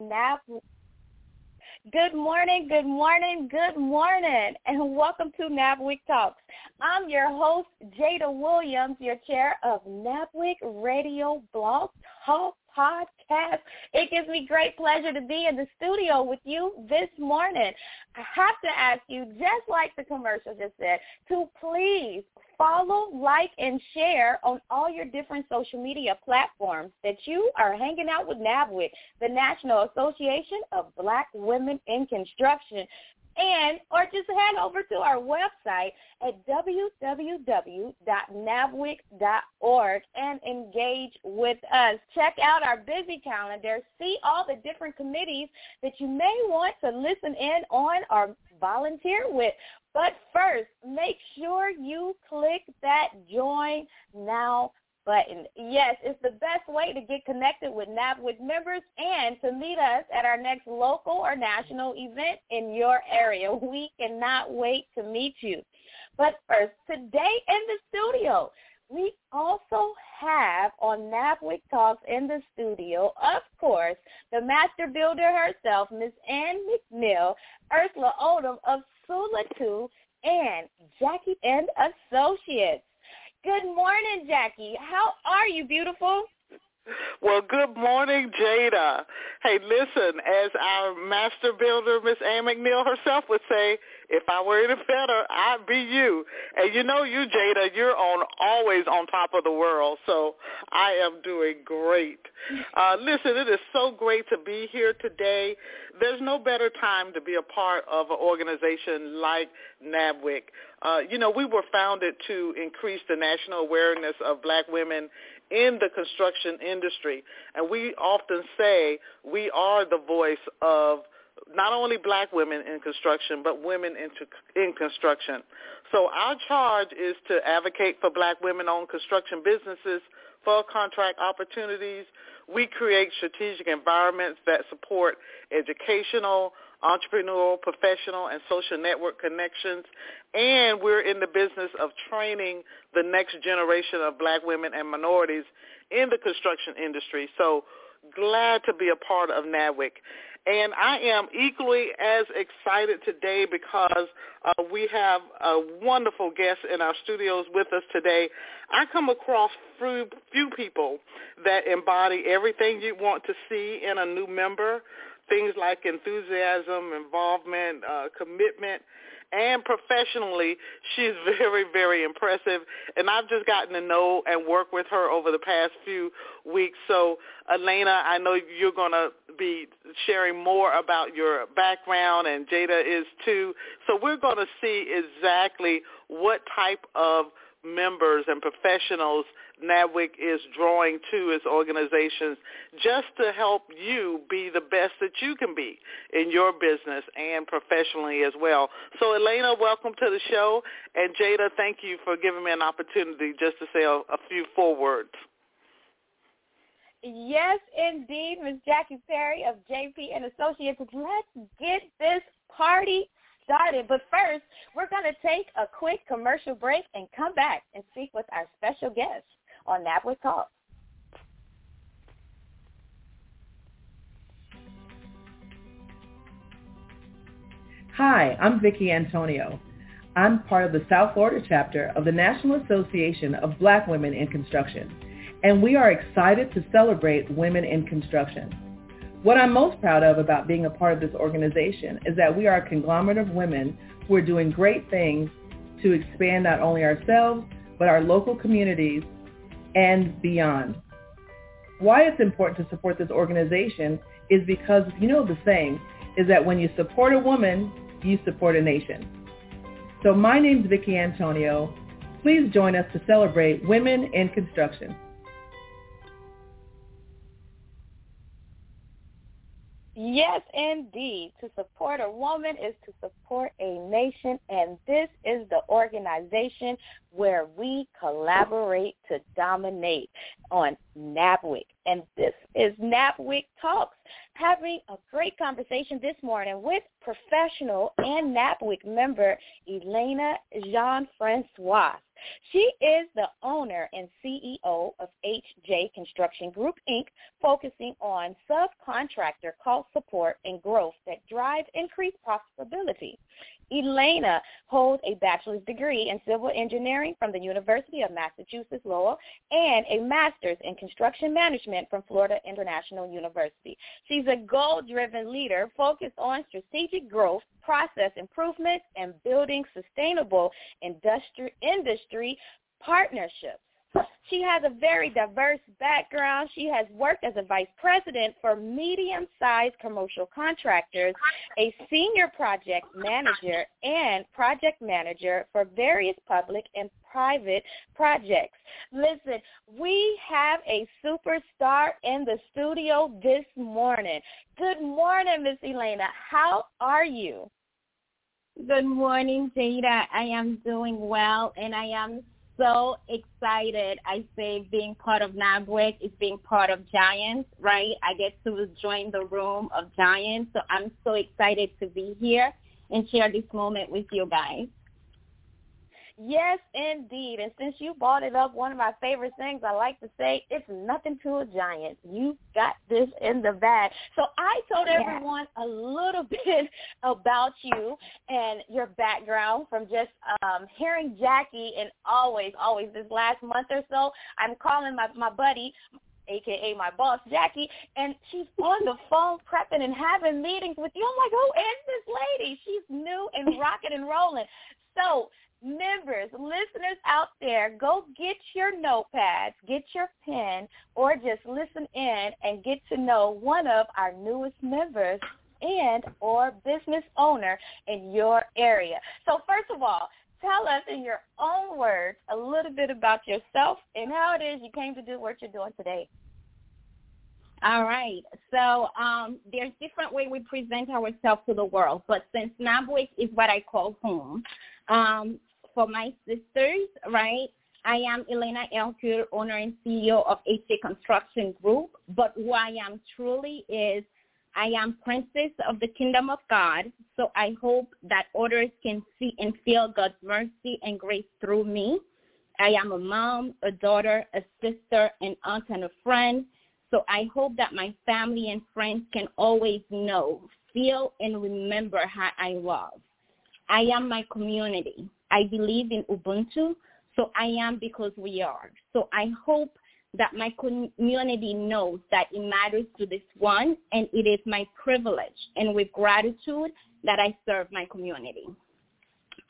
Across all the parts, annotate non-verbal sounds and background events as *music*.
Nap. Good morning, good morning, good morning, and welcome to NABWIC Talks. I'm your host, Jada Williams, your chair of NABWIC Radio Blog Talk podcast. It gives me great pleasure to be in the studio with you this morning. I have to ask you, just like the commercial just said, to please follow, like, and share on all your different social media platforms that you are hanging out with NABWIC, the National Association of Black Women in Construction and or just head over to our website at www.nabwic.org and engage with us. Check out our busy calendar. See all the different committees that you may want to listen in on or volunteer with. But first, make sure you click that join now button. Yes, it's the best way to get connected with NABWIC members and to meet us at our next local or national event in your area. We cannot wait to meet you. But first, today in the studio, we also have on NABWIC Talks in the studio, of course, the master builder herself, Miss Ann McNeil, Ursula Odom of Sula 2, and Jackie and Associates. Good morning, Jackie. How are you, beautiful? Well, good morning, Jada. Hey, listen, as our master builder, Miss Ann McNeil herself would say, if I were any better, I'd be you. And you know you, Jada, you're on always on top of the world, so I am doing great. Uh, listen, it is so great to be here today. There's no better time to be a part of an organization like NABWIC. Uh, you know, we were founded to increase the national awareness of black women in the construction industry. And we often say we are the voice of not only black women in construction, but women in, in construction. So our charge is to advocate for black women-owned construction businesses for contract opportunities. We create strategic environments that support educational, entrepreneurial, professional, and social network connections. And we're in the business of training the next generation of black women and minorities in the construction industry. So glad to be a part of NABWIC. And I am equally as excited today because uh, we have a wonderful guest in our studios with us today. I come across few, few people that embody everything you want to see in a new member, things like enthusiasm, involvement, uh, commitment, and professionally, she's *laughs* very, very impressive. And I've just gotten to know and work with her over the past few weeks. So, Elena, I know you're going to be sharing more about your background, and Jada is too. So we're going to see exactly what type of members and professionals NABWIC is drawing to its organizations just to help you be the best that you can be in your business and professionally as well. So Elena, welcome to the show. And Jada, thank you for giving me an opportunity just to say a, a few forwords. Yes, indeed, Ms. Jackie Perry of JP and Associates. Let's get this party started. But first, we're going to take a quick commercial break and come back and speak with our special guest on NABWIC Talk. Hi, I'm Vicki Antonio. I'm part of the South Florida chapter of the National Association of Black Women in Construction, and we are excited to celebrate women in construction. What I'm most proud of about being a part of this organization is that we are a conglomerate of women who are doing great things to expand not only ourselves, but our local communities and beyond. Why it's important to support this organization is because you know the saying is that when you support a woman, you support a nation. So my name is Vicki Antonio. Please join us to celebrate women in construction. Yes, indeed. To support a woman is to support a nation, and this is the organization where we collaborate to dominate on NABWIC. And this is NABWIC Talks, having a great conversation this morning with professional and NABWIC member Elena Jean-Francois. She is the owner and CEO of HJ Construction Group, Inc., focusing on subcontractor cost support and growth that drive increased profitability. Elena holds a bachelor's degree in civil engineering from the University of Massachusetts Lowell and a master's in construction management from Florida International University. She's a goal-driven leader focused on strategic growth, process improvement, and building sustainable industry, industry partnerships. She has a very diverse background. She has worked as a vice president for medium-sized commercial contractors, a senior project manager, and project manager for various public and private projects. Listen, we have a superstar in the studio this morning. Good morning, Miss Elena. How are you? Good morning, Jada. I am doing well, and I am so excited. I say being part of NABWIC is being part of Giants, right? I get to join the room of Giants. So I'm so excited to be here and share this moment with you guys. Yes, indeed. And since you brought it up, one of my favorite things I like to say, it's nothing to a giant. You got this in the bag. So I told everyone a little *laughs* bit about you and your background from just um, hearing Jackie and always, always this last month or so, I'm calling my, my buddy, aka my boss Jackie, and she's on the *laughs* phone prepping and having meetings with you. I'm like, who is this lady? She's new and *laughs* rocking and rolling. So members, listeners out there, go get your notepads, get your pen, or just listen in and get to know one of our newest members and or business owner in your area. So first of all, tell us in your own words a little bit about yourself and how it is you came to do what you're doing today. All right. So um, there's different way we present ourselves to the world, but since NABWIC is what I call home, um, for my sisters, right? I am Elena Hercule, owner and CEO of HJ Construction Group. But who I am truly is I am princess of the kingdom of God. So I hope that others can see and feel God's mercy and grace through me. I am a mom, a daughter, a sister, an aunt, and a friend. So I hope that my family and friends can always know, feel, and remember how I love. I am my community. I believe in Ubuntu, so I am because we are. So I hope that my community knows that it matters to this one, and it is my privilege and with gratitude that I serve my community.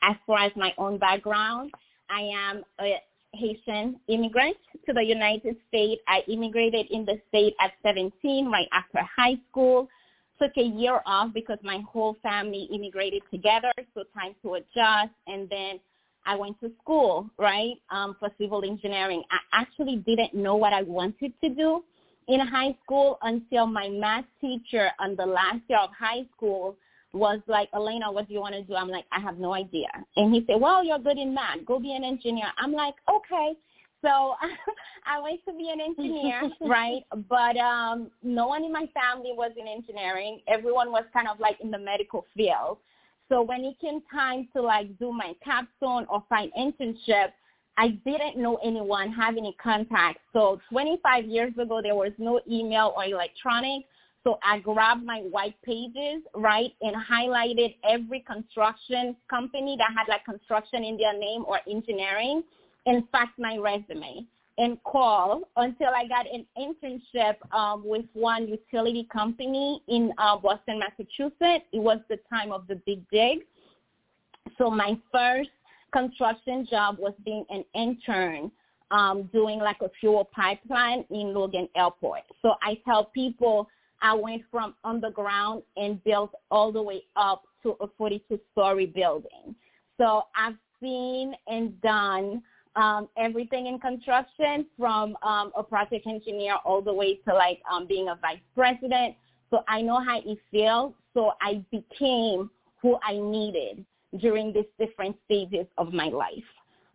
As far as my own background, I am a Haitian immigrant to the United States. I immigrated in the state at 17 right after high school took a year off because my whole family immigrated together, so time to adjust. And then I went to school, right, um, for civil engineering. I actually didn't know what I wanted to do in high school until my math teacher on the last year of high school was like, Elena, what do you want to do? I'm like, I have no idea. And he said, well, you're good in math. Go be an engineer. I'm like, okay. So *laughs* I went to be an engineer, *laughs* right? But um, no one in my family was in engineering. Everyone was kind of like in the medical field. So when it came time to like do my capstone or find internship, I didn't know anyone, have any contacts. So 25 years ago, there was no email or electronic. So I grabbed my white pages, right, and highlighted every construction company that had like construction in their name or engineering and fact my resume and call until I got an internship um, with one utility company in uh, Boston, Massachusetts. It was the time of the big dig. So my first construction job was being an intern um, doing like a fuel pipeline in Logan Airport. So I tell people I went from underground and built all the way up to a 42-story building. So I've seen and done um, everything in construction from um, a project engineer all the way to like um, being a vice president. So I know how it feels. So I became who I needed during these different stages of my life.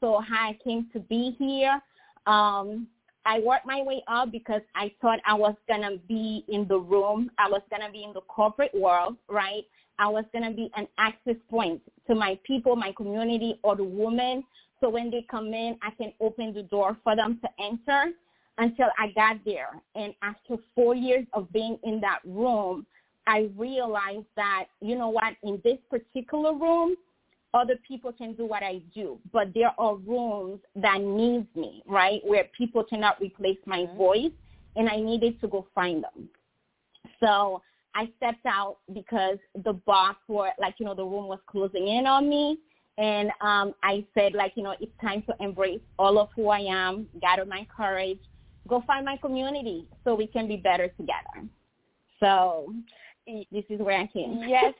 So how I came to be here, um, I worked my way up because I thought I was to be in the room. I was to be in the corporate world, right? I was to be an access point to my people, my community, or the women so when they come in, I can open the door for them to enter until I got there. And after four years of being in that room, I realized that, you know what, in this particular room, other people can do what I do, but there are rooms that needs me, right, where people cannot replace my mm-hmm. voice, and I needed to go find them. So I stepped out because the boss were like, you know, the room was closing in on me, and um, I said, like, you know, it's time to embrace all of who I am, gather my courage, go find my community so we can be better together. So this is where I came. Yes.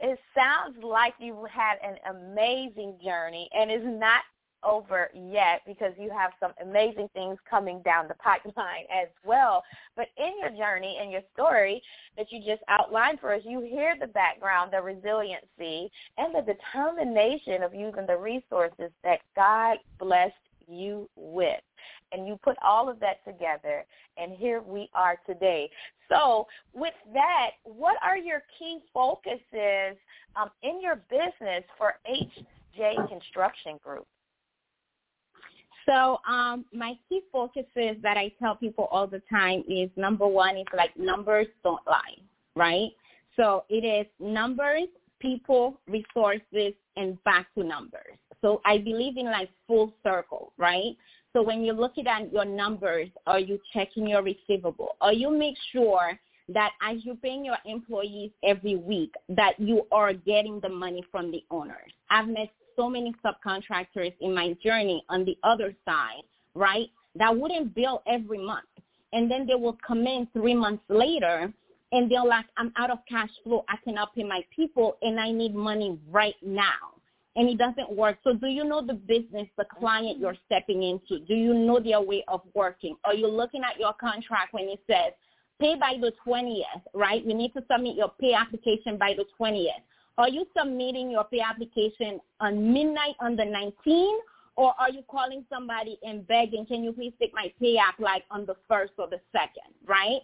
It sounds like you had an amazing journey and it's not over yet because you have some amazing things coming down the pipeline *laughs* as well. But in your journey and your story that you just outlined for us, you hear the background, the resiliency, and the determination of using the resources that God blessed you with. And you put all of that together, and here we are today. So with that, what are your key focuses um, in your business for HJ Construction Group? So um, my key focuses that I tell people all the time is number one is like numbers don't lie, right? So it is numbers, people, resources, and back to numbers. So I believe in like full circle, right? So when you're looking at your numbers, are you checking your receivable? Are you make sure that as you're paying your employees every week, that you are getting the money from the owners. I've met so many subcontractors in my journey on the other side, right, that wouldn't bill every month. And then they will come in three months later and they're like, I'm out of cash flow. I cannot pay my people and I need money right now. And it doesn't work. So do you know the business, the client you're stepping into? Do you know their way of working? Are you looking at your contract when it says pay by the 20th, right? You need to submit your pay application by the 20th. Are you submitting your pay application on midnight on the 19th? Or are you calling somebody and begging, can you please take my pay app like on the first or the second, right?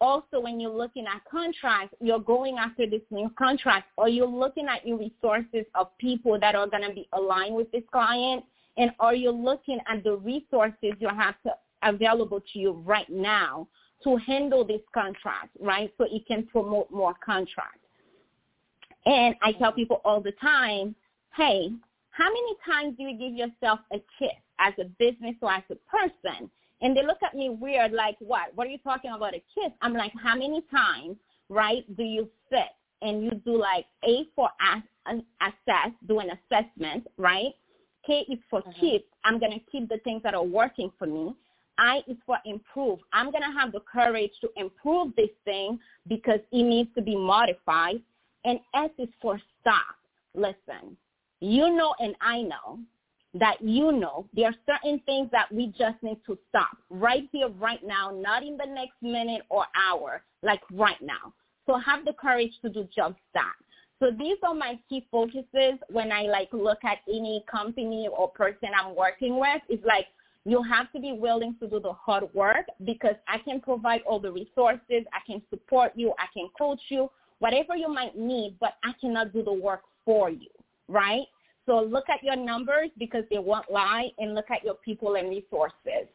Also, when you're looking at contracts, you're going after this new contract, or you're looking at your resources of people that are going to be aligned with this client, and are you looking at the resources you have to, available to you right now to handle this contract, right? So it can promote more contracts. And I tell people all the time, hey, how many times do you give yourself a kiss as a business or as a person? And they look at me weird, like, what? What are you talking about a kiss? I'm like, how many times, right, do you sit and you do like A for assess, do an assessment, right? K is for mm-hmm. keep. I'm going to keep the things that are working for me. I is for improve. I'm going to have the courage to improve this thing because it needs to be modified. And S is for stop. Listen, you know and I know that you know there are certain things that we just need to stop right here, right now, not in the next minute or hour, like right now. So have the courage to do just that. So these are my key focuses when I like look at any company or person I'm working with. It's like you have to be willing to do the hard work because I can provide all the resources. I can support you. I can coach you whatever you might need, but I cannot do the work for you, right? So look at your numbers because they won't lie and look at your people and resources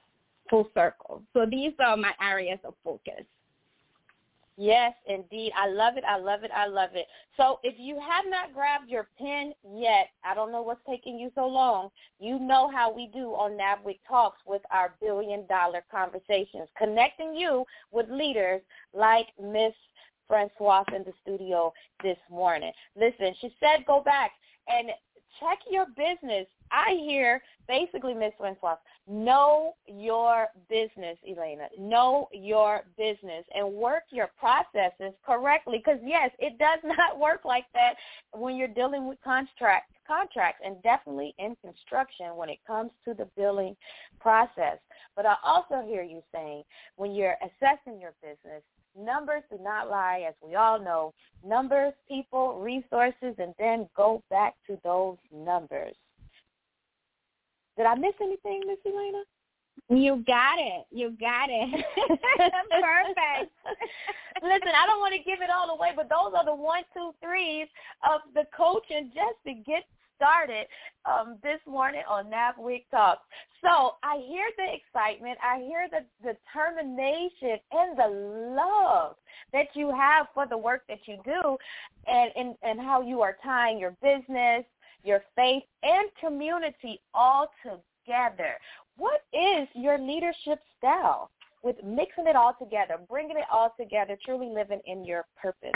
full circle. So these are my areas of focus. Yes, indeed. I love it. I love it. I love it. So if you have not grabbed your pen yet, I don't know what's taking you so long. You know how we do on NABWIC Talks with our billion dollar conversations, connecting you with leaders like Miss Francois in the studio this morning. Listen, she said go back and check your business. I hear basically, Miss Winslow, know your business, Elena. Know your business and work your processes correctly. Because yes, it does *laughs* not work like that when you're dealing with contract contracts, and definitely in construction when it comes to the billing process. But I also hear you saying when you're assessing your business, Numbers do not lie, as we all know. Numbers, people, resources, and then go back to those numbers. Did I miss anything, Miss Elena? You got it. You got it. *laughs* Perfect. Listen, I don't want to give it all away, but those are the one, two, threes of the coaching just to get started um, this morning on NABWIC Talks. So I hear the excitement. I hear the determination and the love that you have for the work that you do and, and, and how you are tying your business, your faith, and community all together. What is your leadership style with mixing it all together, bringing it all together, truly living in your purpose?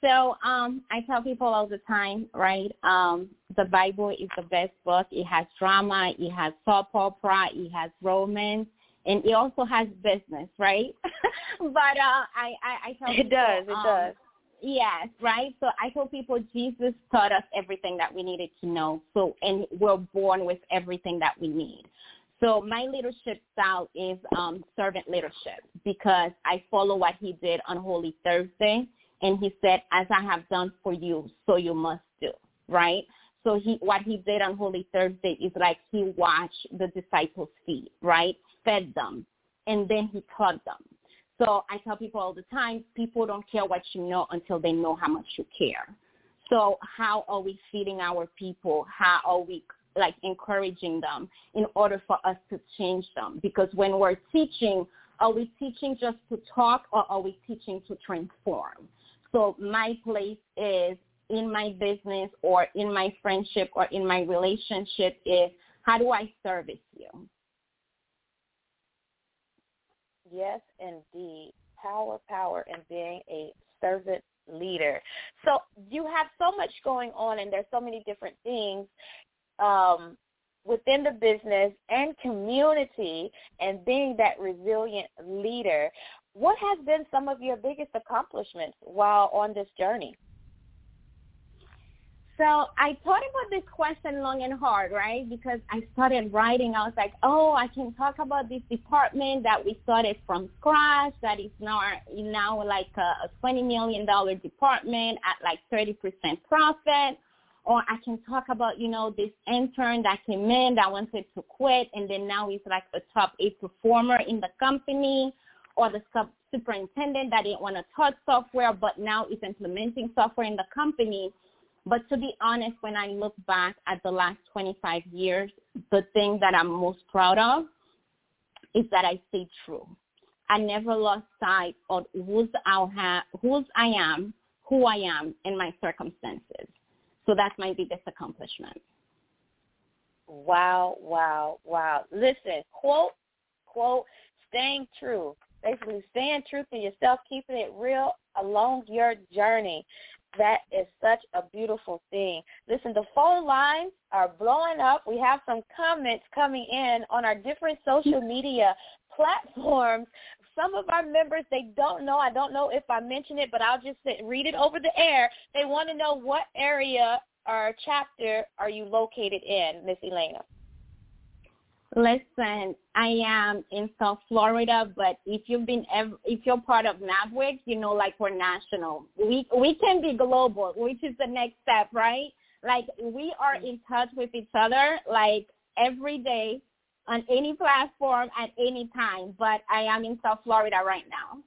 So um, I tell people all the time, right? Um, the Bible is the best book. It has drama, it has soap opera, it has romance, and it also has business, right? *laughs* but uh, I, I, I tell it people, does, it um, does. Yes, right. So I tell people Jesus taught us everything that we needed to know. So and we're born with everything that we need. So my leadership style is um, servant leadership because I follow what he did on Holy Thursday and he said, as I have done for you, so you must do, right? So he, what he did on Holy Thursday is like he washed the disciples' feet, right? Fed them, and then he taught them. So I tell people all the time, people don't care what you know until they know how much you care. So how are we feeding our people? How are we like encouraging them in order for us to change them? Because when we're teaching, are we teaching just to talk or are we teaching to transform? So my place is in my business or in my friendship or in my relationship is how do I service you? Yes, indeed. Power, power, and being a servant leader. So you have so much going on, and there's so many different things um, within the business and community, and being that resilient leader. What has been some of your biggest accomplishments while on this journey? So I thought about this question long and hard, right? Because I started writing. I was like, oh, I can talk about this department that we started from scratch that is now now like a, a $20 million department at like 30% profit. Or I can talk about, you know, this intern that came in that wanted to quit and then now he's like a top eight performer in the company or the sub superintendent that didn't want to touch software but now is implementing software in the company. But to be honest, when I look back at the last 25 years, the thing that I'm most proud of is that I stayed true. I never lost sight of whose I, have, whose I am, who I am, and my circumstances. So that's my biggest accomplishment. Wow, wow, wow. Listen, quote, quote, staying true basically staying true to yourself, keeping it real along your journey. That is such a beautiful thing. Listen, the phone lines are blowing up. We have some comments coming in on our different social media platforms. Some of our members, they don't know. I don't know if I mentioned it, but I'll just sit, read it over the air. They want to know what area or chapter are you located in, Miss Elena? Listen, I am in South Florida, but if you've been ev- if you're part of NABWIC, you know, like we're national. We we can be global, which is the next step, right? Like we are in touch with each other, like every day, on any platform at any time. But I am in South Florida right now.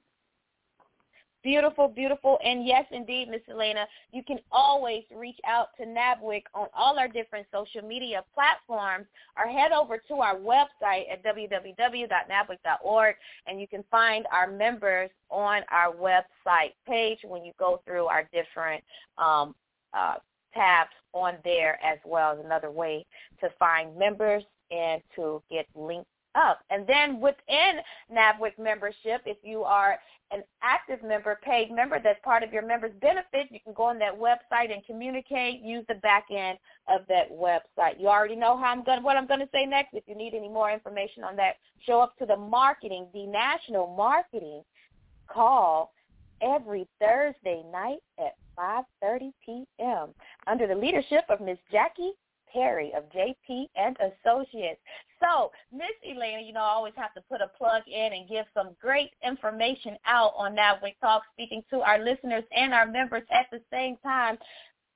Beautiful, beautiful. And yes, indeed, Miss Elena, you can always reach out to NABWIC on all our different social media platforms or head over to our website at www.nabwic.org and you can find our members on our website page when you go through our different um, uh, tabs on there as well as another way to find members and to get linked up. And then within NABWIC membership, if you are an active member, paid member that's part of your members benefits, you can go on that website and communicate, use the back end of that website. You already know how I'm going what I'm going to say next. If you need any more information on that, show up to the marketing, the national marketing call every Thursday night at 5:30 p.m. under the leadership of Miss Jackie Perry of JP and Associates. So, Miss Elena, you know, I always have to put a plug in and give some great information out on NABWIC Talk, speaking to our listeners and our members at the same time.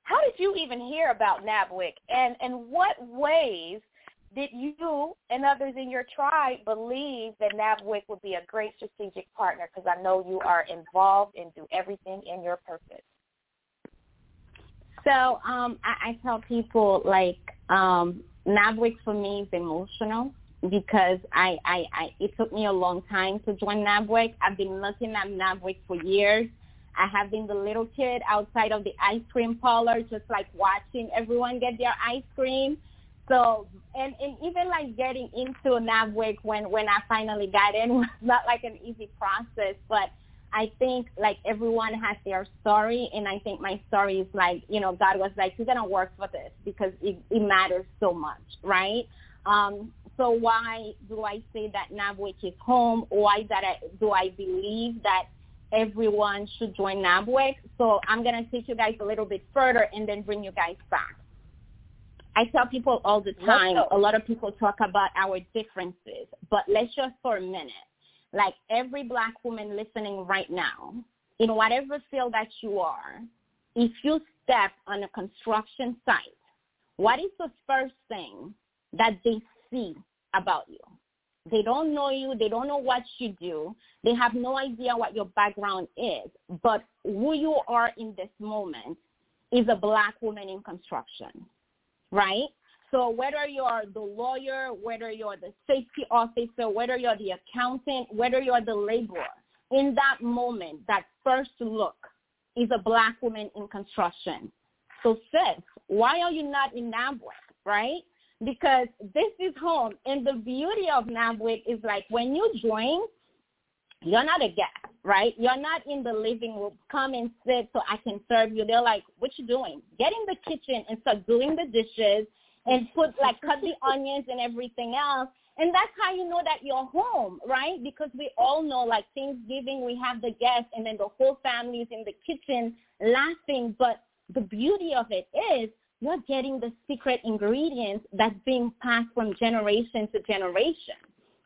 How did you even hear about NABWIC, and and what ways did you and others in your tribe believe that NABWIC would be a great strategic partner? Because I know you are involved and do everything in your purpose. So um, I, I tell people like um, NABWIC for me is emotional because I, I, I it took me a long time to join NABWIC. I've been looking at NABWIC for years. I have been the little kid outside of the ice cream parlor, just like watching everyone get their ice cream. So, and, and even like getting into NABWIC when, when I finally got in *laughs* was not like an easy process, but I think like everyone has their story, and I think my story is like, you know, God was like, you're gonna work for this because it, it matters so much, right? Um, so why do I say that NABWIC is home? Why that I, do I believe that everyone should join NABWIC? So I'm gonna take you guys a little bit further and then bring you guys back. I tell people all the time, a lot of people talk about our differences, but let's just for a minute like every black woman listening right now, in whatever field that you are, if you step on a construction site, what is the first thing that they see about you? They don't know you. They don't know what you do. They have no idea what your background is. But who you are in this moment is a black woman in construction, right? So whether you're the lawyer, whether you're the safety officer, whether you're the accountant, whether you're the laborer, in that moment, that first look is a black woman in construction. So sis, why are you not in NABWIC, right? Because this is home. And the beauty of NABWIC is like when you join, you're not a guest, right? You're not in the living room. Come and sit so I can serve you. They're like, what you doing? Get in the kitchen and start doing the dishes and put like cut the onions and everything else. And that's how you know that you're home, right? Because we all know like Thanksgiving we have the guests and then the whole family is in the kitchen laughing. But the beauty of it is you're getting the secret ingredients that's being passed from generation to generation,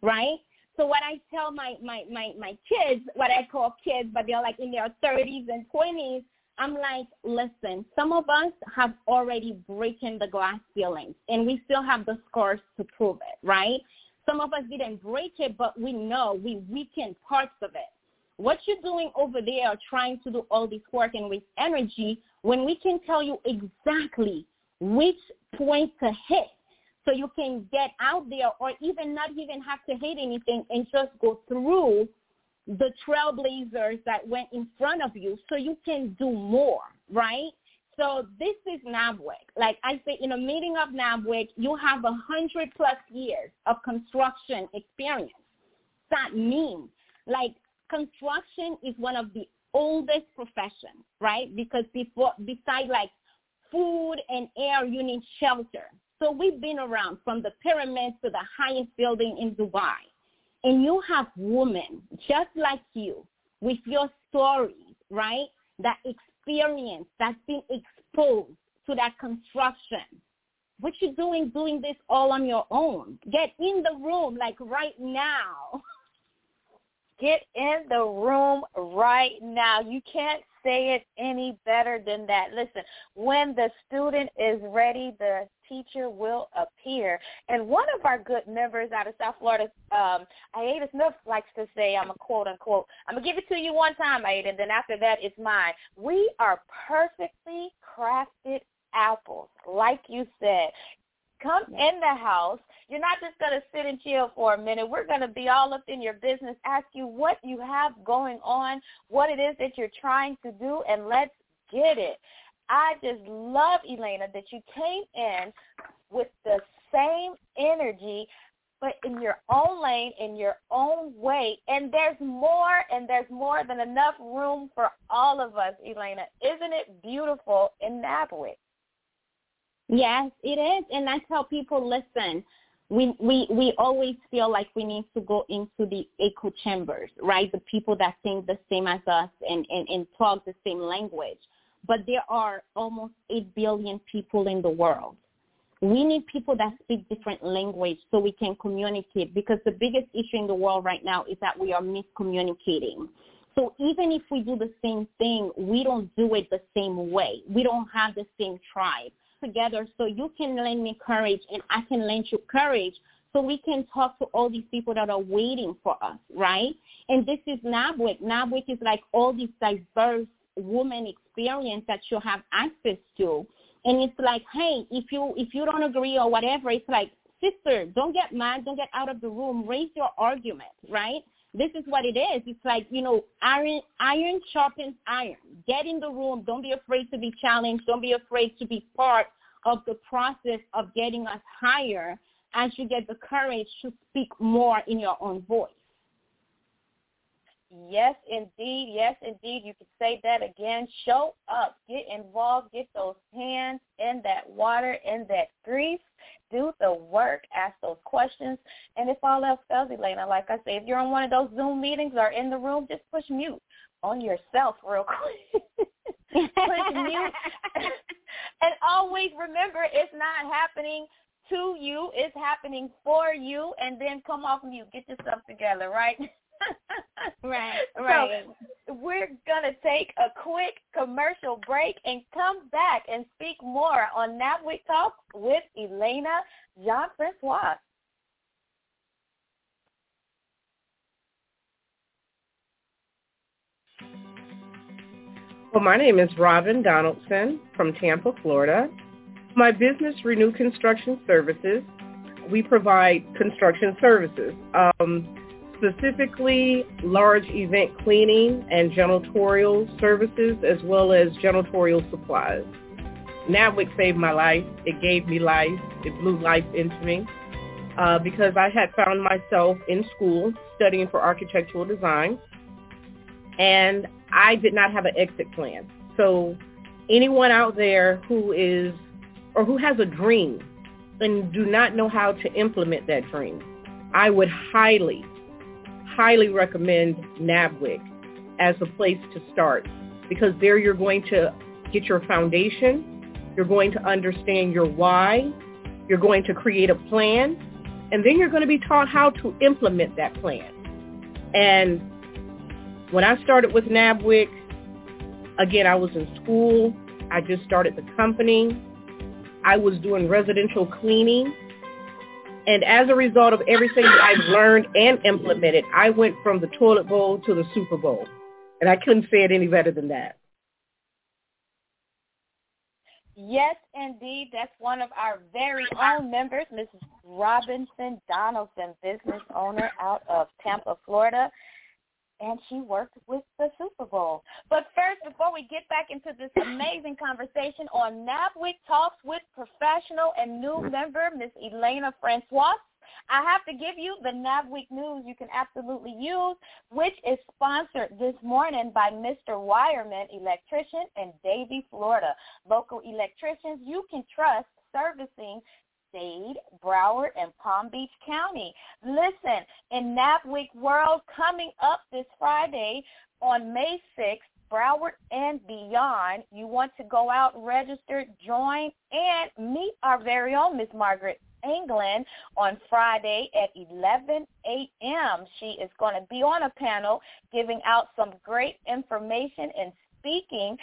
right? So what I tell my, my, my, my kids, what I call kids, but they're like in their 30s and 20s, I'm like, listen, some of us have already broken the glass ceilings and we still have the scars to prove it, right? Some of us didn't break it, but we know we weakened parts of it. What you're doing over there trying to do all this work and with energy when we can tell you exactly which point to hit so you can get out there or even not even have to hit anything and just go through the trailblazers that went in front of you so you can do more, right? So this is NABWIC. Like I say, in a meeting of NABWIC, you have a hundred plus years of construction experience. That means like construction is one of the oldest professions, right? Because before, beside like food and air, you need shelter. So we've been around from the pyramids to the highest building in Dubai and you have women just like you with your stories, right? That experience that's been exposed to that construction. What you doing doing this all on your own? Get in the room like right now. *laughs* get in the room right now. You can't say it any better than that. Listen, when the student is ready, the teacher will appear. And one of our good members out of South Florida, um, Aida Smith likes to say, I'm a quote unquote, I'm going to give it to you one time, Aida, and then after that it's mine. We are perfectly crafted apples, like you said. Come in the house. You're not just going to sit and chill for a minute. We're going to be all up in your business, ask you what you have going on, what it is that you're trying to do, and let's get it. I just love, Elena, that you came in with the same energy, but in your own lane, in your own way. And there's more, and there's more than enough room for all of us, Elena. Isn't it beautiful in NABWIC? Yes, it is, and that's how people listen. We we we always feel like we need to go into the echo chambers, right? The people that think the same as us and and, and talk the same language. But there are almost eight billion people in the world. We need people that speak different language so we can communicate because the biggest issue in the world right now is that we are miscommunicating. So even if we do the same thing, we don't do it the same way. We don't have the same tribe together so you can lend me courage and I can lend you courage so we can talk to all these people that are waiting for us, right? And this is NABWIC. NABWIC is like all these diverse woman experience that you have access to. And it's like, hey, if you if you don't agree or whatever, it's like, sister, don't get mad, don't get out of the room, raise your argument, right? This is what it is. It's like, you know, iron iron sharpens iron. Get in the room. Don't be afraid to be challenged. Don't be afraid to be part of the process of getting us higher as you get the courage to speak more in your own voice. Yes, indeed. Yes, indeed. You could say that again. Show up. Get involved. Get those hands in that water, in that grease. Do the work. Ask those questions. And if all else fails, Elena, like I say, if you're on one of those Zoom meetings or in the room, just push mute on yourself real *laughs* quick. push mute. *laughs* and always remember, it's not happening to you. It's happening for you. And then come off mute. Get yourself together, right? right, *laughs* right. So we're going to take a quick commercial break and come back and speak more on NABWIC Talk with Elena Jean-Francois. Well, my name is Robin Donaldson from Tampa, Florida. My business, Renew Construction Services, we provide construction services. Um, specifically large event cleaning and janitorial services as well as janitorial supplies. NABWIC saved my life. It gave me life. It blew life into me uh, because I had found myself in school studying for architectural design and I did not have an exit plan. So anyone out there who is or who has a dream and do not know how to implement that dream, I would highly, highly recommend NABWIC as a place to start because there you're going to get your foundation, you're going to understand your why, you're going to create a plan, and then you're going to be taught how to implement that plan. And when I started with NABWIC, again, I was in school. I just started the company. I was doing residential cleaning and as a result of everything that I've learned and implemented, I went from the toilet bowl to the Super Bowl. And I couldn't say it any better than that. Yes, indeed. That's one of our very own members, Mrs. Robinson Donaldson, business owner out of Tampa, Florida and she worked with the Super Bowl. But first, before we get back into this amazing conversation on NABWIC Talks with professional and new member, Miss Elena Francois, I have to give you the NABWIC news you can absolutely use, which is sponsored this morning by Mr. Wireman Electrician in Davie, Florida. Local electricians you can trust servicing Dade, Broward, and Palm Beach County. Listen, in NABWIC World coming up this Friday on May 6th, Broward and beyond, you want to go out, register, join, and meet our very own Miss Margaret England on Friday at 11 a.m. She is going to be on a panel giving out some great information and speaking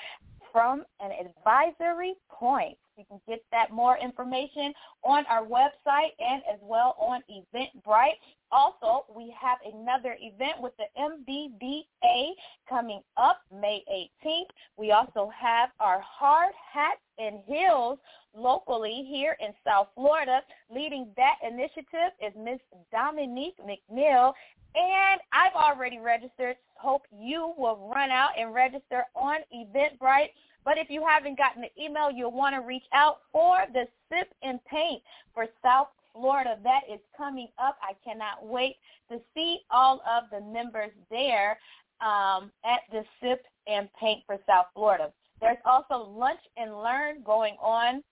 from an advisory point. You can get that more information on our website and as well on Eventbrite. Also, we have another event with the MBBA coming up May 18th. We also have our hard hats and heels locally here in South Florida. Leading that initiative is Miss Dominique McNeil. And I've already registered. Hope you will run out and register on Eventbrite. But if you haven't gotten the email, you'll want to reach out for the Sip and Paint for South Florida. That is coming up. I cannot wait to see all of the members there um, at the Sip and Paint for South Florida. There's also Lunch and Learn going on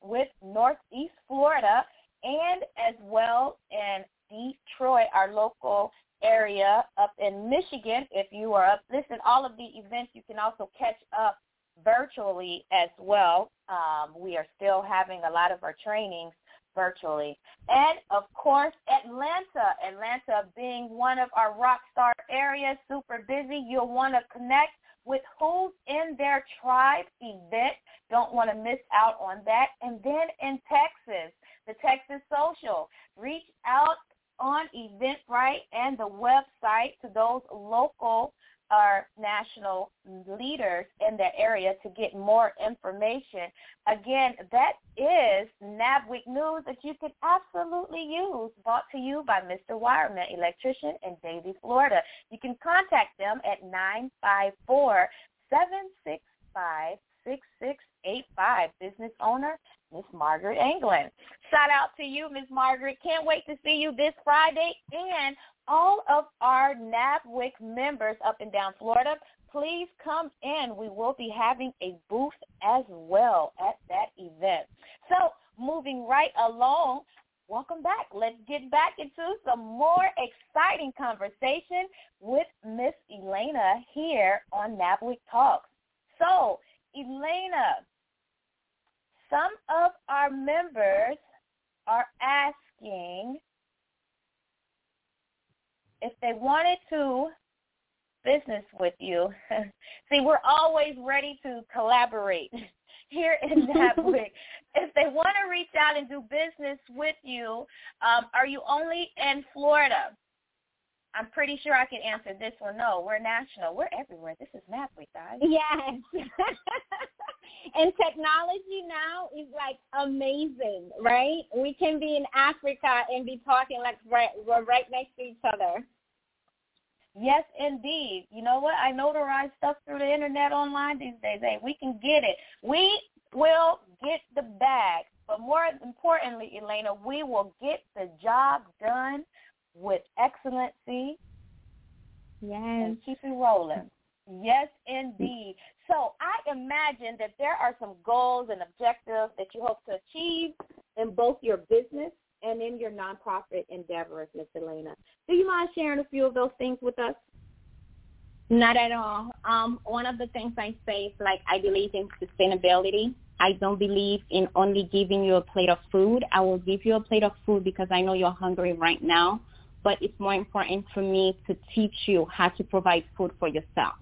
with Northeast Florida and as well in Detroit, our local area up in Michigan. If you are up, listen, all of the events you can also catch up virtually as well. Um, we are still having a lot of our trainings virtually. And of course, Atlanta. Atlanta being one of our rock star areas, super busy. You'll want to connect with who's in their tribe event. Don't want to miss out on that. And then in Texas, the Texas Social. Reach out on Eventbrite and the website to those local our national leaders in that area to get more information. Again, that is NABWIC news that you can absolutely use, brought to you by Mr. Wireman, electrician in Davie, Florida. You can contact them at 954 765 6685. Business owner, Miss Margaret England. Shout out to you, Miss Margaret. Can't wait to see you this Friday and all of our NABWIC members up and down Florida, please come in. We will be having a booth as well at that event. So moving right along, welcome back. Let's get back into some more exciting conversation with Miss Elena here on NABWIC Talks. So, Elena, some of our members are asking if they wanted to business with you, *laughs* see, we're always ready to collaborate *laughs* here in NABWIC. *laughs* if they want to reach out and do business with you, um, are you only in Florida? I'm pretty sure I can answer this one. No, we're national. We're everywhere. This is NABWIC, guys. Yes. *laughs* and technology now is like amazing, right? We can be in Africa and be talking like right, we're right next to each other. Yes, indeed. You know what? I notarize stuff through the internet online these days. Hey, we can get it. We will get the bag. But more importantly, Elena, we will get the job done with excellency. Yes. And keep it rolling. Yes, indeed. So I imagine that there are some goals and objectives that you hope to achieve in both your business and in your nonprofit endeavors, Ms. Elena. Do you mind sharing a few of those things with us? Not at all. Um, one of the things I say is like I believe in sustainability. I don't believe in only giving you a plate of food. I will give you a plate of food because I know you're hungry right now, but it's more important for me to teach you how to provide food for yourself.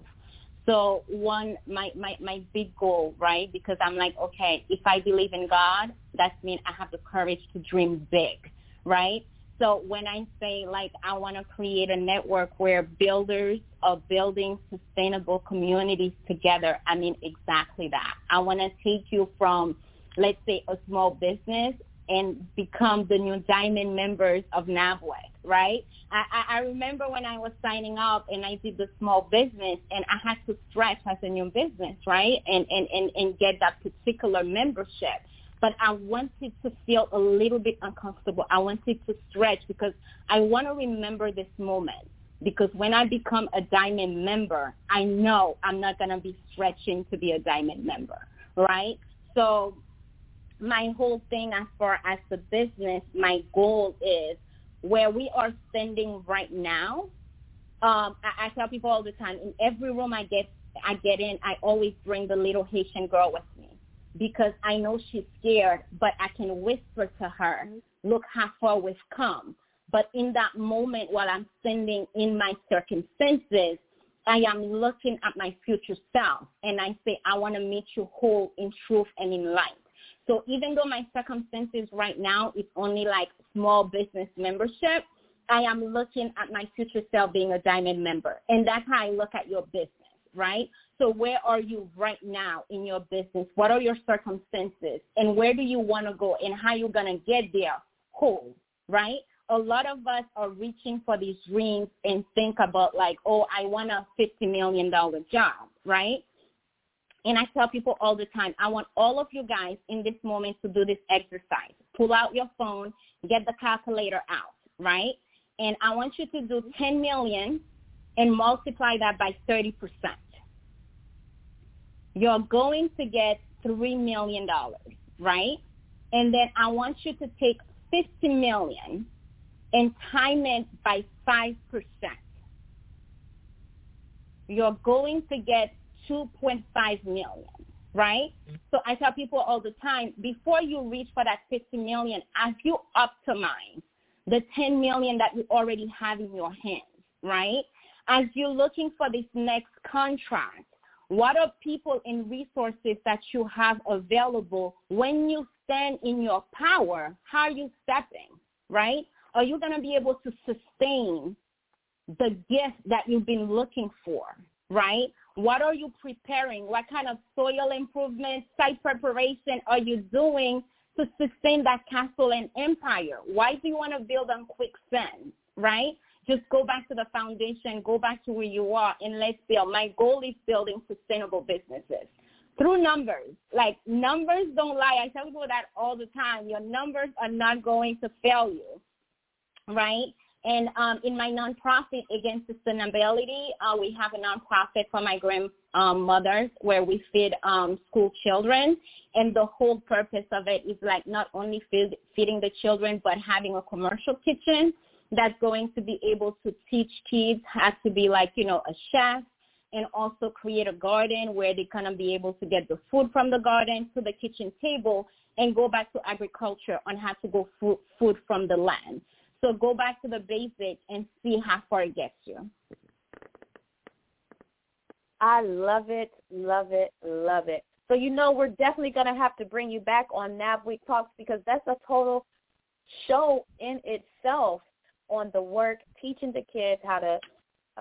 So one, my, my, my big goal, right? Because I'm like, okay, if I believe in God, that means I have the courage to dream big, right? So when I say like I want to create a network where builders are building sustainable communities together, I mean exactly that. I want to take you from, let's say, a small business and become the new diamond members of NABWIC, right? I, I remember when I was signing up and I did the small business and I had to stretch as a new business, right? And, and, and, and get that particular membership. But I wanted to feel a little bit uncomfortable. I wanted to stretch because I want to remember this moment. Because when I become a diamond member, I know I'm not going to be stretching to be a diamond member, right? So my whole thing as far as the business, my goal is where we are standing right now. Um, I, I tell people all the time, in every room I get, I get in, I always bring the little Haitian girl with me because I know she's scared, but I can whisper to her, look how far we've come. But in that moment while I'm standing in my circumstances, I am looking at my future self and I say, I want to meet you whole in truth and in light. So even though my circumstances right now is only like small business membership, I am looking at my future self being a diamond member. And that's how I look at your business, right? So where are you right now in your business? What are your circumstances? And where do you want to go and how you're going to get there whole, right? A lot of us are reaching for these dreams and think about like, oh, I want a $50 million job, right? And I tell people all the time, I want all of you guys in this moment to do this exercise. Pull out your phone, get the calculator out, right? And I want you to do 10 million and multiply that by 30%. You're going to get $3 million, right? And then I want you to take 50 million and time it by 5%. You're going to get 2.5 million, right? Mm-hmm. So I tell people all the time, before you reach for that 50 million, as you optimize the 10 million that you already have in your hands, right? As you're looking for this next contract, what are people and resources that you have available when you stand in your power? How are you stepping, right? Are you going to be able to sustain the gift that you've been looking for, right? What are you preparing? What kind of soil improvement, site preparation are you doing to sustain that castle and empire? Why do you want to build on quicksand, right? Just go back to the foundation, go back to where you are, and let's build. My goal is building sustainable businesses through numbers. Like numbers don't lie. I tell people that all the time. Your numbers are not going to fail you, right? And um, in my nonprofit against sustainability, uh, we have a nonprofit for my grandmothers where we feed um, school children. And the whole purpose of it is like not only feed, feeding the children, but having a commercial kitchen that's going to be able to teach kids how to be like, you know, a chef and also create a garden where they're going to be able to get the food from the garden to the kitchen table and go back to agriculture on how to go food, food from the land. So go back to the basics and see how far it gets you. I love it, love it, love it. So you know we're definitely going to have to bring you back on NABWIC Talks because that's a total show in itself on the work, teaching the kids how to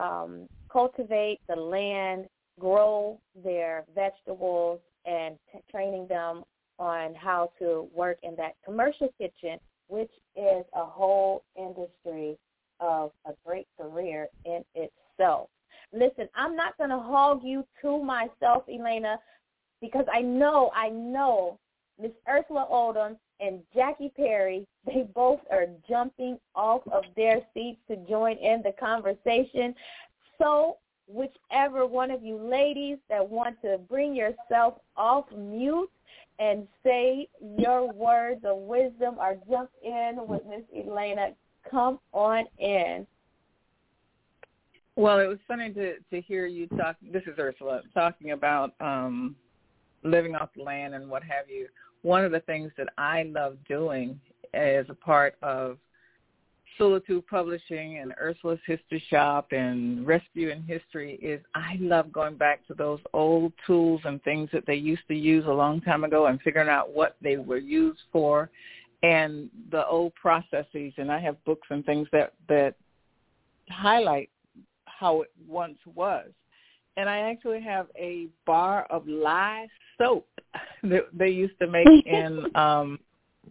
um, cultivate the land, grow their vegetables, and t- training them on how to work in that commercial kitchen which is a whole industry of a great career in itself. Listen, I'm not going to hog you to myself, Elena, because I know, I know Miss Ursula Oldham and Jackie Perry, they both are jumping off of their seats to join in the conversation. So whichever one of you ladies that want to bring yourself off mute and say your words of wisdom or jump in with Miss Elena. Come on in. Well, it was funny to to hear you talk. This is Ursula talking about um, living off the land and what have you. One of the things that I love doing as a part of Solitude Publishing and Ursula's History Shop and Rescue in History is I love going back to those old tools and things that they used to use a long time ago and figuring out what they were used for and the old processes and I have books and things that that highlight how it once was. And I actually have a bar of lye soap *laughs* that they used to make *laughs* in um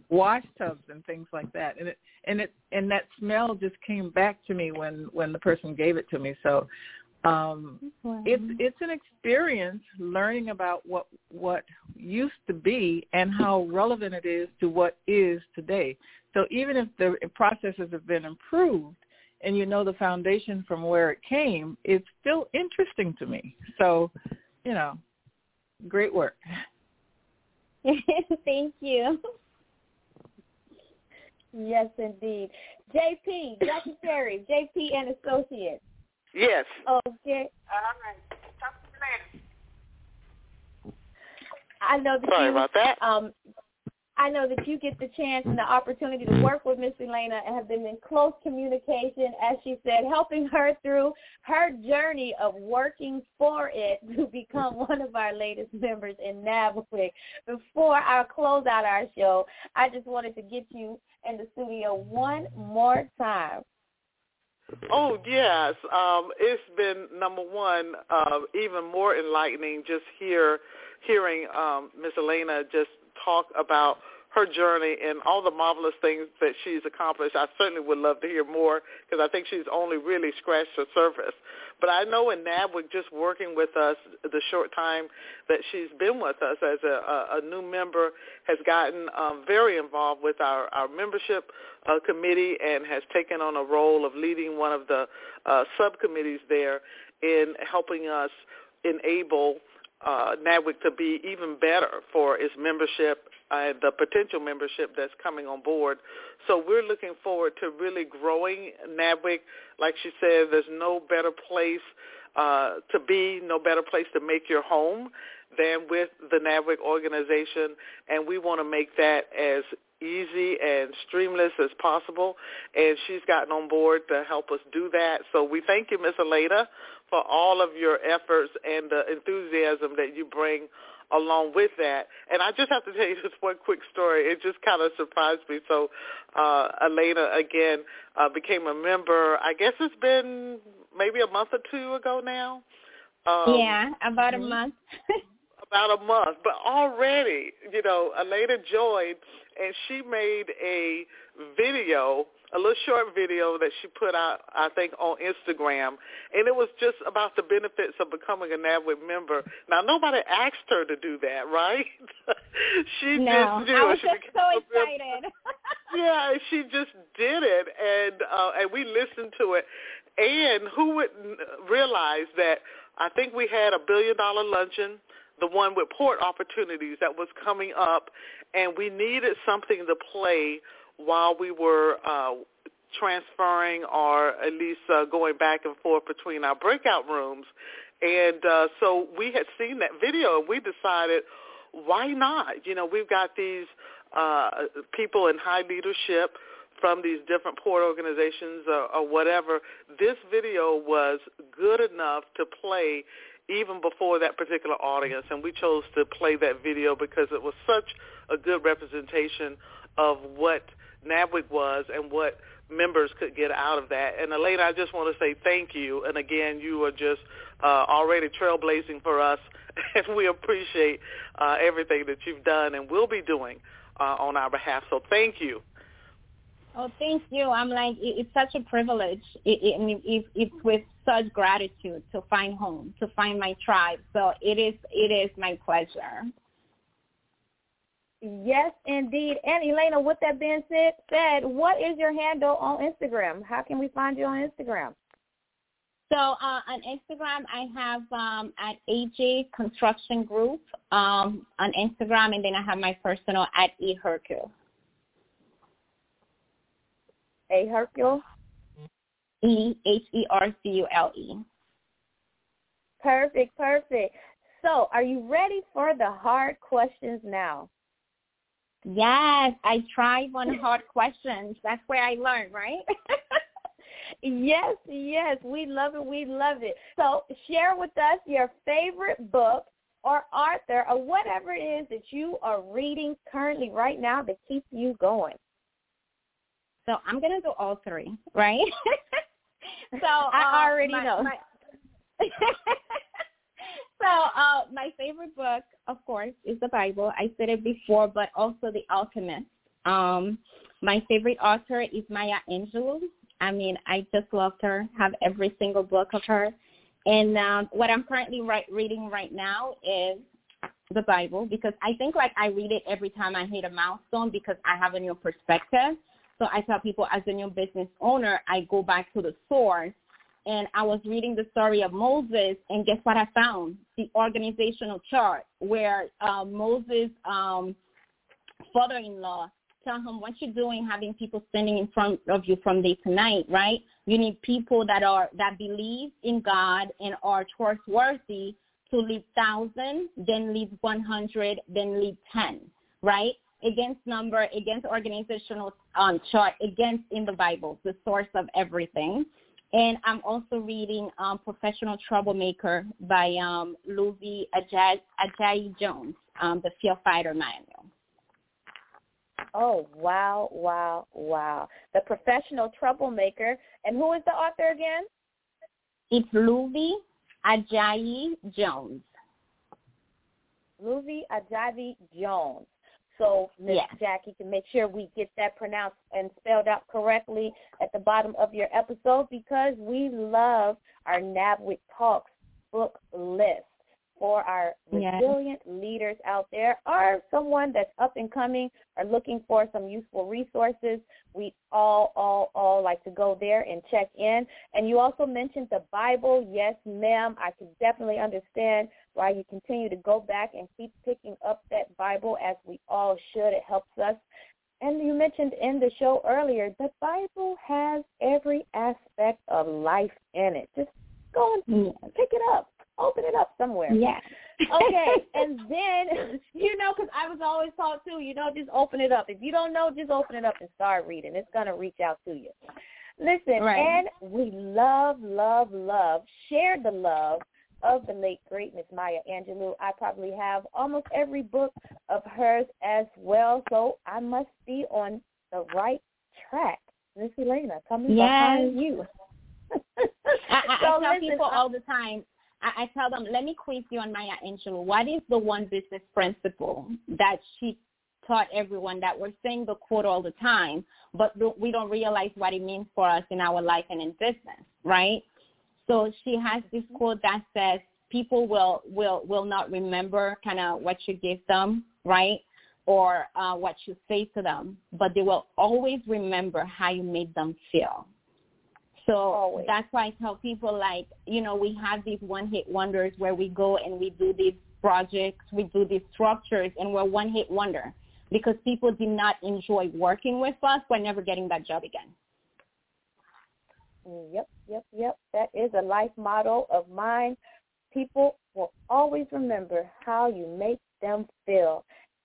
wash tubs and things like that. And it and it and that smell just came back to me when when the person gave it to me. So um wow. it's it's an experience learning about what what used to be and how relevant it is to what is today. So even if the processes have been improved and you know the foundation from where it came it's still interesting to me. So you know great work. *laughs* Thank you Yes, indeed. JP, Jackie Perry, JP and Associates. Yes. Okay. All right. Talk to you later. I know that Sorry you, about that. Um, I know that you get the chance and the opportunity to work with Miss Elena and have been in close communication, as she said, helping her through her journey of working for it *laughs* to become one of our latest members in NABWIC. Before I close out our show, I just wanted to get you in the studio one more time. Oh yes, um, it's been number one, uh, even more enlightening just hear hearing um, Miss Elena just talk about her journey and all the marvelous things that she's accomplished. I certainly would love to hear more because I think she's only really scratched the surface. But I know in NABWIC, just working with us the short time that she's been with us as a, a, new member, has gotten um, very involved with our, our membership uh, committee and has taken on a role of leading one of the uh, subcommittees there in helping us enable uh, NABWIC to be even better for its membership and the potential membership that's coming on board. So we're looking forward to really growing NABWIC. Like she said, there's no better place uh, to be, no better place to make your home than with the NABWIC organization, and we want to make that as easy and streamless as possible. And she's gotten on board to help us do that. So we thank you, Ms. Aleda, for all of your efforts and the enthusiasm that you bring along with that. And I just have to tell you *laughs* this one quick story. It just kind of surprised me. So uh, Elena, again, uh, became a member, I guess it's been maybe a month or two ago now. Um, yeah, about a month. *laughs* about a month. But already, you know, Elena joined and she made a video a little short video that she put out, I think, on Instagram, and it was just about the benefits of becoming a NABWIC member. Now, nobody asked her to do that, right? *laughs* she no, just did. I was she just so excited. *laughs* *laughs* yeah, she just did it, and uh, and we listened to it. And who would realize that? I think we had a billion dollar luncheon the one with port opportunities that was coming up, and we needed something to play while we were uh, transferring or at least uh, going back and forth between our breakout rooms. And uh, so we had seen that video and we decided, why not? You know, we've got these uh, people in high leadership from these different port organizations or, or whatever. This video was good enough to play even before that particular audience, and we chose to play that video because it was such a good representation of what NABWIC was and what members could get out of that. And Elena, I just want to say thank you. And again, you are just uh, already trailblazing for us, *laughs* and we appreciate uh, everything that you've done and will be doing uh, on our behalf. So thank you. Oh, thank you. I'm like, it's such a privilege. It, it, it, it's with such gratitude to find home, to find my tribe. So it is, it is my pleasure. Yes, indeed. And Elena, with that being said, said, what is your handle on Instagram? How can we find you on Instagram? So uh, on Instagram, I have um, at HJ Construction Group um, on Instagram, and then I have my personal at E Hercule. A Hercule. E H E R C U L E. Perfect, perfect. So, are you ready for the hard questions now? Yes, I thrive on hard questions. That's where I learn, right? *laughs* yes, yes. We love it. We love it. So share with us your favorite book or author or whatever it is that you are reading currently right now that keeps you going. So I'm going to do all three, right? *laughs* so I uh, already my, know. My, *laughs* uh, my favorite book, of course, is the Bible. I said it before, but also The Alchemist. Um, my favorite author is Maya Angelou. I mean, I just loved her. Have every single book of her. And um, what I'm currently right, reading right now is the Bible because I think like I read it every time I hit a milestone because I have a new perspective. So I tell people as a new business owner, I go back to the source and I was reading the story of Moses, and guess what I found? The organizational chart where uh, Moses' um, father-in-law tell him what you're doing, having people standing in front of you from day to night, right? You need people that are that believe in God and are trustworthy to lead thousand, then lead one hundred, then lead ten, right? against number, against organizational um, chart, against in the Bible, the source of everything. And I'm also reading um, Professional Troublemaker by um, Luvvie Ajayi, Ajayi Jones, um, the Fear Fighter Manual. Oh, wow, wow, wow. The Professional Troublemaker. And who is the author again? It's Luvvie Ajayi Jones. Luvvie Ajayi Jones. So Miss yes. Jackie can make sure we get that pronounced and spelled out correctly at the bottom of your episode because we love our NABWIC Talks book list for our yes. resilient leaders out there or someone that's up and coming or looking for some useful resources. We all, all, all like to go there and check in. And you also mentioned the Bible. Yes, ma'am. I can definitely understand why you continue to go back and keep picking up that Bible as we all should. It helps us. And you mentioned in the show earlier, the Bible has every aspect of life in it. Just go and pick it up open somewhere. Yeah. okay, *laughs* and then you know, because I was always taught too, you know, just open it up. If you don't know, just open it up and start reading. It's gonna reach out to you. Listen, right. and we love, love, love, share the love of the late great Miss Maya Angelou. I probably have almost every book of hers as well, so I must be on the right track. Miss Elena, coming yes. behind you. *laughs* I, I, so I tell listen, people all the time, I, I tell them, let me quiz you on Maya Angelou. What is the one business principle that she taught everyone that we're saying the quote all the time, but we don't realize what it means for us in our life and in business, right? So she has this quote that says, people will will will not remember kind of what you give them, right? Or uh, what you say to them, but they will always remember how you made them feel. So Always. that's why I tell people like, you know, we have these one hit wonders where we go and we do these projects, we do these structures and we're one hit wonder because people did not enjoy working with us, we're never getting that job again. Yep, yep, yep. That is a life motto of mine. People will always remember how you make them feel.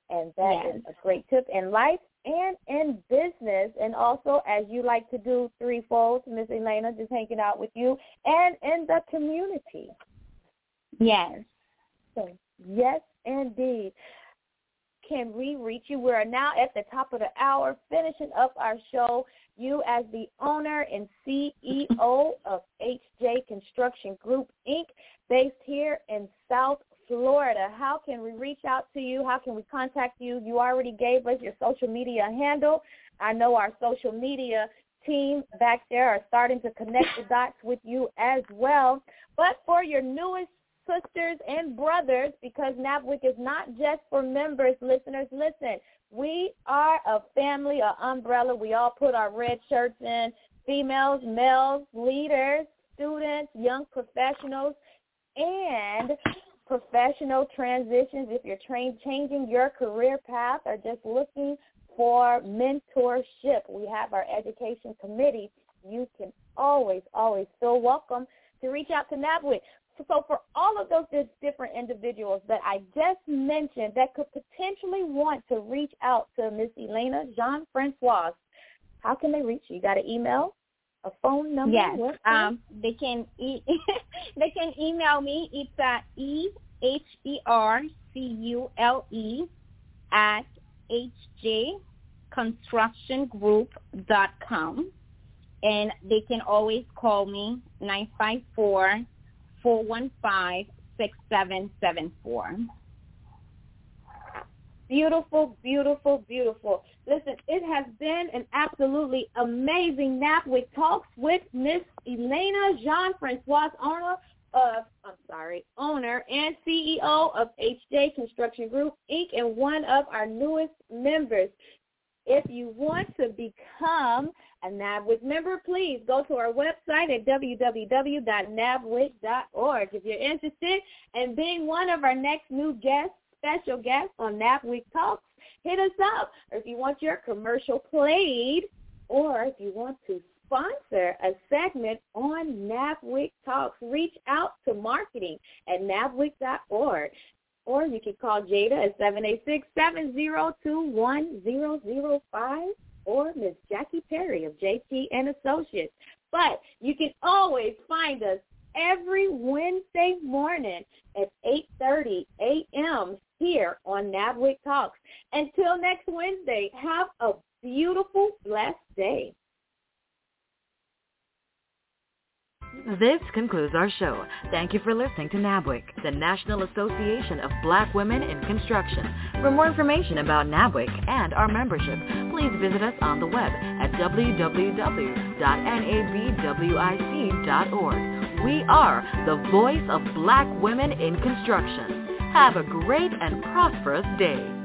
And that yes. is a great tip in life and in business. And also, as you like to do threefold, Miss Elena, just hanging out with you, and in the community. Yes. So, yes, indeed. Can we reach you? We're now at the top of the hour, finishing up our show. You, as the owner and CEO of HJ Construction Group, Inc., based here in South Florida. Uh, how can we reach out to you? How can we contact you? You already gave us your social media handle. I know our social media team back there are starting to connect the dots with you as well. But for your newest sisters and brothers, because NABWIC is not just for members, listeners, listen. We are a family, an umbrella. We all put our red shirts in, females, males, leaders, students, young professionals, and professional transitions, if you're changing your career path or just looking for mentorship, we have our education committee. You can always, always feel welcome to reach out to NABWIC. So for all of those different individuals that I just mentioned that could potentially want to reach out to Miss Elena Jean Francois, how can they reach you? You got an email? A phone number? Yes, um, they can e- *laughs* they can email me. It's at e h e r c u l e at hjconstructiongroup.com, and they can always call me nine five four four one five six seven seven four. Beautiful, beautiful, beautiful. Listen, it has been an absolutely amazing NABWIC Talks with Miss Elena Jean-Francois, owner of, I'm sorry, owner and CEO of HJ Construction Group, Inc., and one of our newest members. If you want to become a NABWIC member, please go to our website at www.nabwic.org. If you're interested in being one of our next new guests, special guests on NABWIC Talks, hit us up. Or if you want your commercial played, or if you want to sponsor a segment on NABWIC Talks, reach out to marketing at nabwic.org. or you can call Jada at 786-702-1005 or Miss Jackie Perry of JP and Associates. But you can always find us every Wednesday morning at 8.30 a.m. here on NABWIC Talks. Until next Wednesday, have a beautiful, blessed day. This concludes our show. Thank you for listening to NABWIC, the National Association of Black Women in Construction. For more information about NABWIC and our membership, please visit us on the web at www.nabwic.org. We are the voice of black women in construction. Have a great and prosperous day.